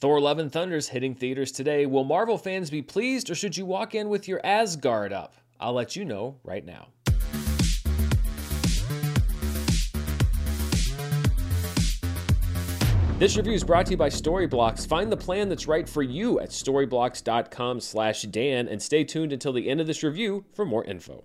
Thor Love and Thunder is hitting theaters today. Will Marvel fans be pleased or should you walk in with your Asgard up? I'll let you know right now. This review is brought to you by Storyblocks. Find the plan that's right for you at storyblocks.com slash Dan and stay tuned until the end of this review for more info.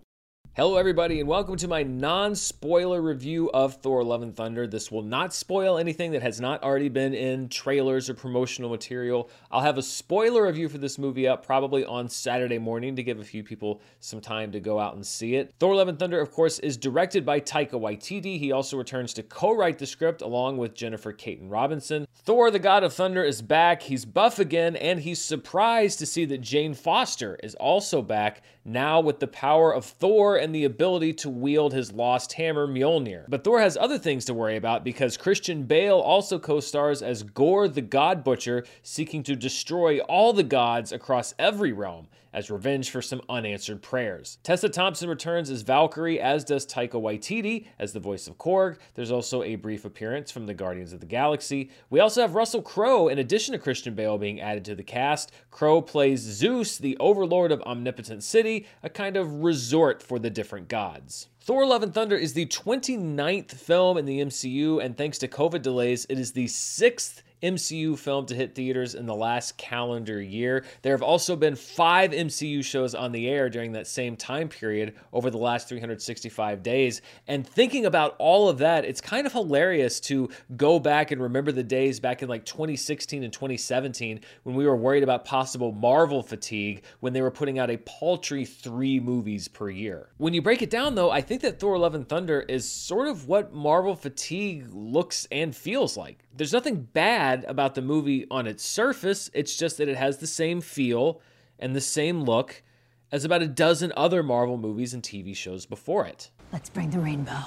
Hello, everybody, and welcome to my non spoiler review of Thor Love and Thunder. This will not spoil anything that has not already been in trailers or promotional material. I'll have a spoiler review for this movie up probably on Saturday morning to give a few people some time to go out and see it. Thor Love and Thunder, of course, is directed by Taika Waititi. He also returns to co write the script along with Jennifer Kaytin Robinson. Thor, the God of Thunder, is back. He's buff again, and he's surprised to see that Jane Foster is also back now with the power of Thor and the ability to wield his lost hammer Mjolnir. But Thor has other things to worry about because Christian Bale also co stars as Gorr the God Butcher, seeking to destroy all the gods across every realm as revenge for some unanswered prayers. Tessa Thompson returns as Valkyrie, as does Taika Waititi as the voice of Korg. There's also a brief appearance from the Guardians of the Galaxy. We also have Russell Crowe, in addition to Christian Bale, being added to the cast. Crowe plays Zeus, the overlord of Omnipotent City, a kind of resort for the different gods. Thor Love and Thunder is the 29th film in the MCU, and thanks to COVID delays, it is the sixth MCU film to hit theaters in the last calendar year. There have also been five MCU shows on the air during that same time period over the last 365 days. And thinking about all of that, it's kind of hilarious to go back and remember the days back in like 2016 and 2017 when we were worried about possible Marvel fatigue when they were putting out a paltry three movies per year. When you break it down, though, I think that Thor Love and Thunder is sort of what Marvel fatigue looks and feels like. There's nothing bad about the movie on its surface, it's just that it has the same feel and the same look as about a dozen other Marvel movies and TV shows before it. Let's bring the rainbow.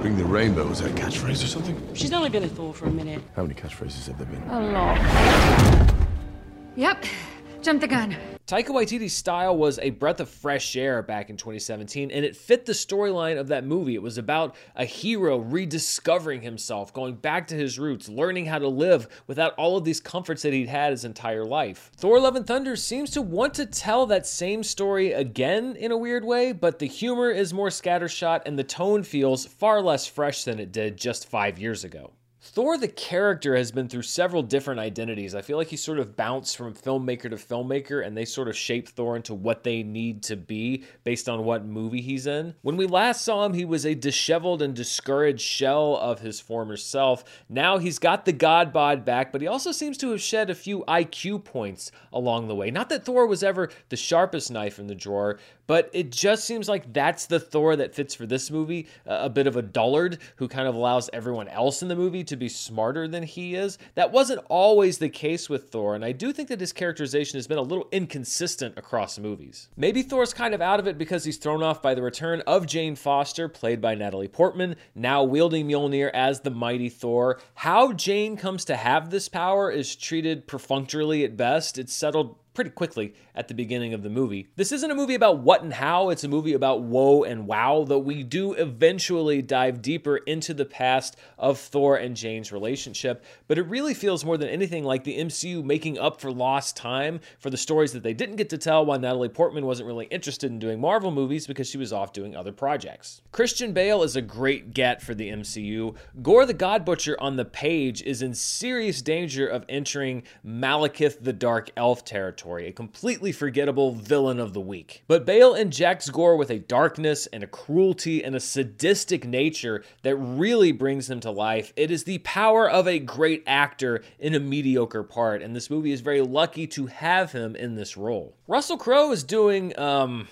Bring the rainbow. Is that a catchphrase or something? She's only been a Thor for a minute. How many catchphrases have there been? A lot. Yep, jump the gun. Taika Waititi's style was a breath of fresh air back in 2017, and it fit the storyline of that movie. It was about a hero rediscovering himself, going back to his roots, learning how to live without all of these comforts that he'd had his entire life. Thor Love and Thunder seems to want to tell that same story again in a weird way, but the humor is more scattershot and the tone feels far less fresh than it did just five years ago. Thor, the character, has been through several different identities. I feel like he sort of bounced from filmmaker to filmmaker, and they sort of shape Thor into what they need to be based on what movie he's in. When we last saw him, he was a disheveled and discouraged shell of his former self. Now he's got the God bod back, but he also seems to have shed a few IQ points along the way. Not that Thor was ever the sharpest knife in the drawer, but it just seems like that's the Thor that fits for this movie. a bit of a dullard who kind of allows everyone else in the movie to be smarter than he is. That wasn't always the case with Thor, and I do think that his characterization has been a little inconsistent across movies. Maybe Thor's kind of out of it because he's thrown off by the return of Jane Foster, played by Natalie Portman, now wielding Mjolnir as the mighty Thor. How Jane comes to have this power is treated perfunctorily at best. It's settled pretty quickly at the beginning of the movie. This isn't a movie about what and how, it's a movie about woe and wow, though we do eventually dive deeper into the past of Thor and Jane's relationship. But it really feels more than anything like the MCU making up for lost time for the stories that they didn't get to tell while Natalie Portman wasn't really interested in doing Marvel movies because she was off doing other projects. Christian Bale is a great get for the MCU. Gorr the God Butcher on the page is in serious danger of entering Malekith the Dark Elf territory, a completely forgettable villain of the week. But Bale injects Gorr with a darkness and a cruelty and a sadistic nature that really brings him to life. It is the power of a great actor in a mediocre part, and this movie is very lucky to have him in this role. Russell Crowe is doing, um,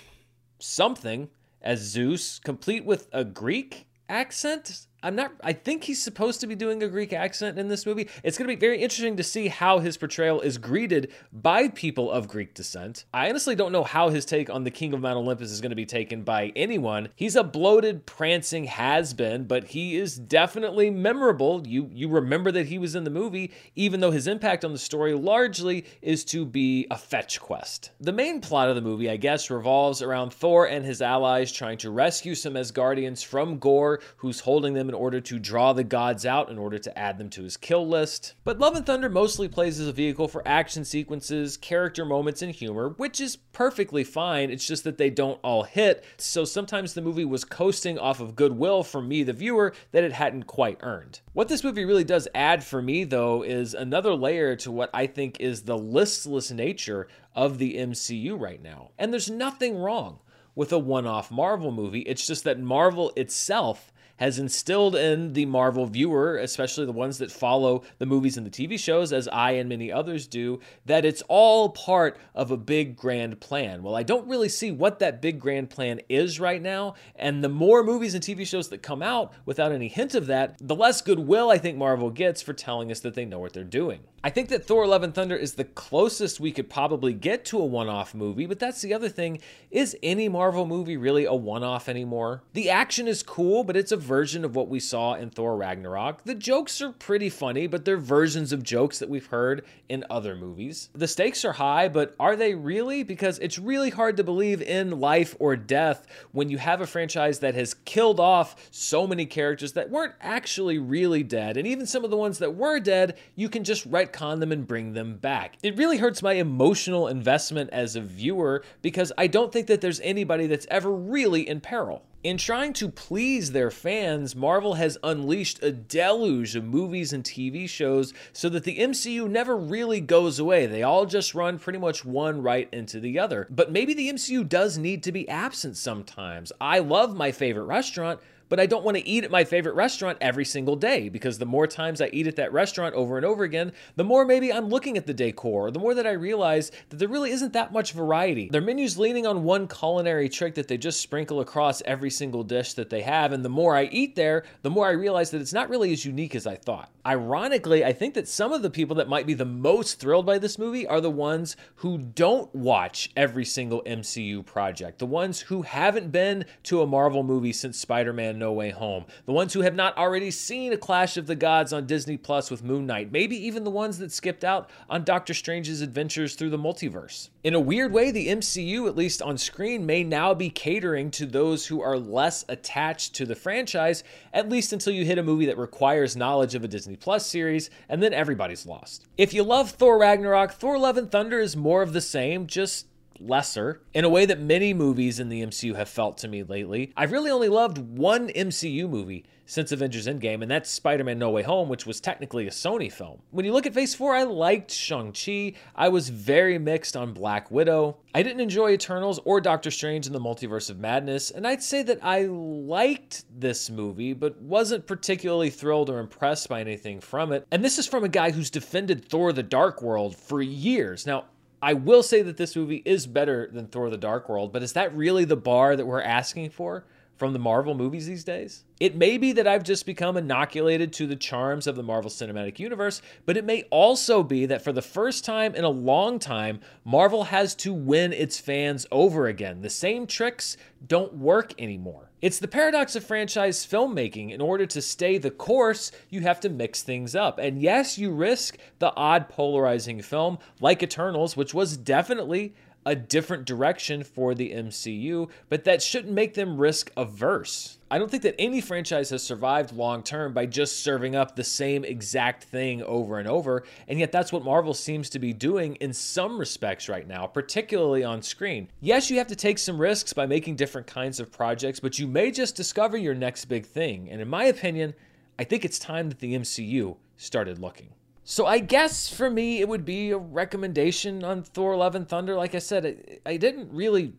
something as Zeus, complete with a Greek accent. I'm not. I think he's supposed to be doing a Greek accent in this movie. It's going to be very interesting to see how his portrayal is greeted by people of Greek descent. I honestly don't know how his take on the King of Mount Olympus is going to be taken by anyone. He's a bloated, prancing has been, but he is definitely memorable. You you remember that he was in the movie, even though his impact on the story largely is to be a fetch quest. The main plot of the movie, I guess, revolves around Thor and his allies trying to rescue some Asgardians from Gorr, who's holding them in order to draw the gods out, in order to add them to his kill list. But Love and Thunder mostly plays as a vehicle for action sequences, character moments, and humor, which is perfectly fine. It's just that they don't all hit. So sometimes the movie was coasting off of goodwill from me, the viewer, that it hadn't quite earned. What this movie really does add for me, though, is another layer to what I think is the listless nature of the MCU right now. And there's nothing wrong with a one off Marvel movie. It's just that Marvel itself has instilled in the Marvel viewer, especially the ones that follow the movies and the TV shows, as I and many others do, that it's all part of a big grand plan. Well, I don't really see what that big grand plan is right now, and the more movies and TV shows that come out without any hint of that, the less goodwill I think Marvel gets for telling us that they know what they're doing. I think that Thor Love and Thunder is the closest we could probably get to a one off movie, but that's the other thing. Is any Marvel movie really a one off anymore? The action is cool, but it's a version of what we saw in Thor Ragnarok. The jokes are pretty funny, but they're versions of jokes that we've heard in other movies. The stakes are high, but are they really? Because it's really hard to believe in life or death when you have a franchise that has killed off so many characters that weren't actually really dead. And even some of the ones that were dead, you can just retcon them and bring them back. It really hurts my emotional investment as a viewer because I don't think that there's anybody that's ever really in peril. In trying to please their fans, Marvel has unleashed a deluge of movies and TV shows so that the MCU never really goes away. They all just run pretty much one right into the other. But maybe the MCU does need to be absent sometimes. I love my favorite restaurant, but I don't want to eat at my favorite restaurant every single day because the more times I eat at that restaurant over and over again, the more maybe I'm looking at the decor, the more that I realize that there really isn't that much variety. Their menu's leaning on one culinary trick that they just sprinkle across every single dish that they have, and the more I eat there, the more I realize that it's not really as unique as I thought. Ironically, I think that some of the people that might be the most thrilled by this movie are the ones who don't watch every single MCU project, the ones who haven't been to a Marvel movie since Spider Man no Way Home. The ones who have not already seen A Clash of the Gods on Disney Plus with Moon Knight. Maybe even the ones that skipped out on Doctor Strange's adventures through the multiverse. In a weird way, the MCU, at least on screen, may now be catering to those who are less attached to the franchise, at least until you hit a movie that requires knowledge of a Disney Plus series, and then everybody's lost. If you love Thor Ragnarok, Thor Love and Thunder is more of the same, just lesser in a way that many movies in the MCU have felt to me lately. I've really only loved one MCU movie since Avengers Endgame, and that's Spider Man No Way Home, which was technically a Sony film. When you look at Phase 4, I liked Shang-Chi. I was very mixed on Black Widow. I didn't enjoy Eternals or Doctor Strange in the Multiverse of Madness, and I'd say that I liked this movie, but wasn't particularly thrilled or impressed by anything from it. And this is from a guy who's defended Thor the Dark World for years. Now, I will say that this movie is better than Thor the Dark World, but is that really the bar that we're asking for from the Marvel movies these days? It may be that I've just become inoculated to the charms of the Marvel Cinematic Universe, but it may also be that for the first time in a long time, Marvel has to win its fans over again. The same tricks don't work anymore. It's the paradox of franchise filmmaking. In order to stay the course, you have to mix things up. And yes, you risk the odd polarizing film like Eternals, which was definitely a different direction for the MCU, but that shouldn't make them risk averse. I don't think that any franchise has survived long term by just serving up the same exact thing over and over, and yet that's what Marvel seems to be doing in some respects right now, particularly on screen. Yes, you have to take some risks by making different kinds of projects, but you may just discover your next big thing, and in my opinion, I think it's time that the MCU started looking. So I guess for me it would be a recommendation on Thor: Love and Thunder. Like I said, I didn't really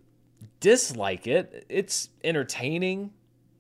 dislike it. It's entertaining.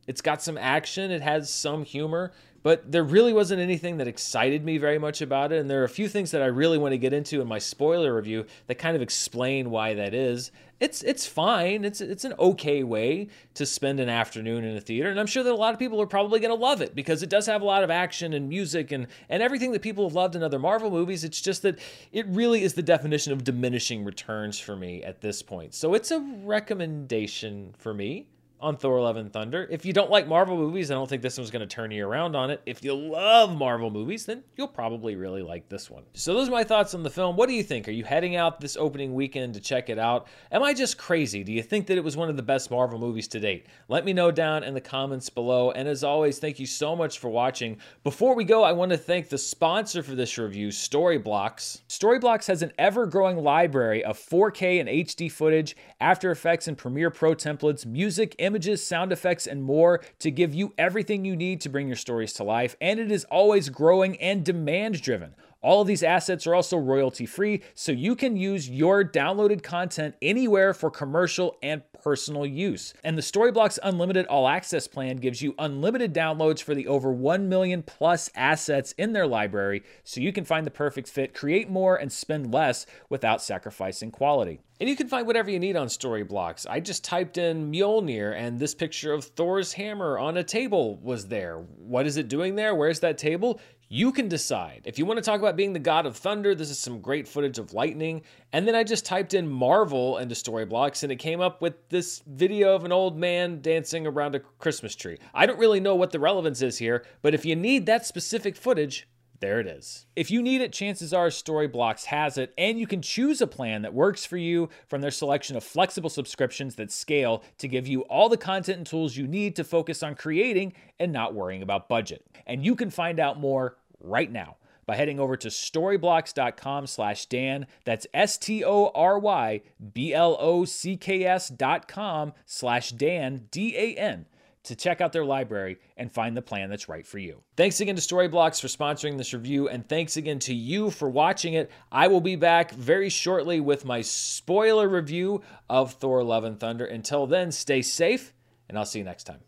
It's got some action. It has some humor but there really wasn't anything that excited me very much about it. And there are a few things that I really want to get into in my spoiler review that kind of explain why that is. It's it's fine. It's it's an okay way to spend an afternoon in a theater, and I'm sure that a lot of people are probably going to love it because it does have a lot of action and music and and everything that people have loved in other Marvel movies. It's just that it really is the definition of diminishing returns for me at this point. So it's a recommendation for me on Thor Love and Thunder. If you don't like Marvel movies, I don't think this one's going to turn you around on it. If you love Marvel movies, then you'll probably really like this one. So those are my thoughts on the film. What do you think? Are you heading out this opening weekend to check it out? Am I just crazy? Do you think that it was one of the best Marvel movies to date? Let me know down in the comments below. And as always, thank you so much for watching. Before we go, I want to thank the sponsor for this review, Storyblocks. Storyblocks has an ever-growing library of 4K and HD footage, After Effects and Premiere Pro templates, music, images, sound effects, and more to give you everything you need to bring your stories to life. And it is always growing and demand driven. All of these assets are also royalty free, so you can use your downloaded content anywhere for commercial and personal use. And the Storyblocks Unlimited All Access plan gives you unlimited downloads for the over 1 million plus assets in their library, so you can find the perfect fit, create more, and spend less without sacrificing quality. And you can find whatever you need on Storyblocks. I just typed in Mjolnir, and this picture of Thor's hammer on a table was there. What is it doing there? Where's that table? You can decide. If you want to talk about being the god of thunder, this is some great footage of lightning. And then I just typed in Marvel into Storyblocks and it came up with this video of an old man dancing around a Christmas tree. I don't really know what the relevance is here, but if you need that specific footage, there it is. If you need it, chances are Storyblocks has it, and you can choose a plan that works for you from their selection of flexible subscriptions that scale to give you all the content and tools you need to focus on creating and not worrying about budget. And you can find out more right now by heading over to storyblocks.com slash Dan. That's S-T-O-R-Y-B-L-O-C-K-S dot com slash Dan, D-A-N, to check out their library and find the plan that's right for you. Thanks again to Storyblocks for sponsoring this review, and thanks again to you for watching it. I will be back very shortly with my spoiler review of Thor Love and Thunder. Until then, stay safe, and I'll see you next time.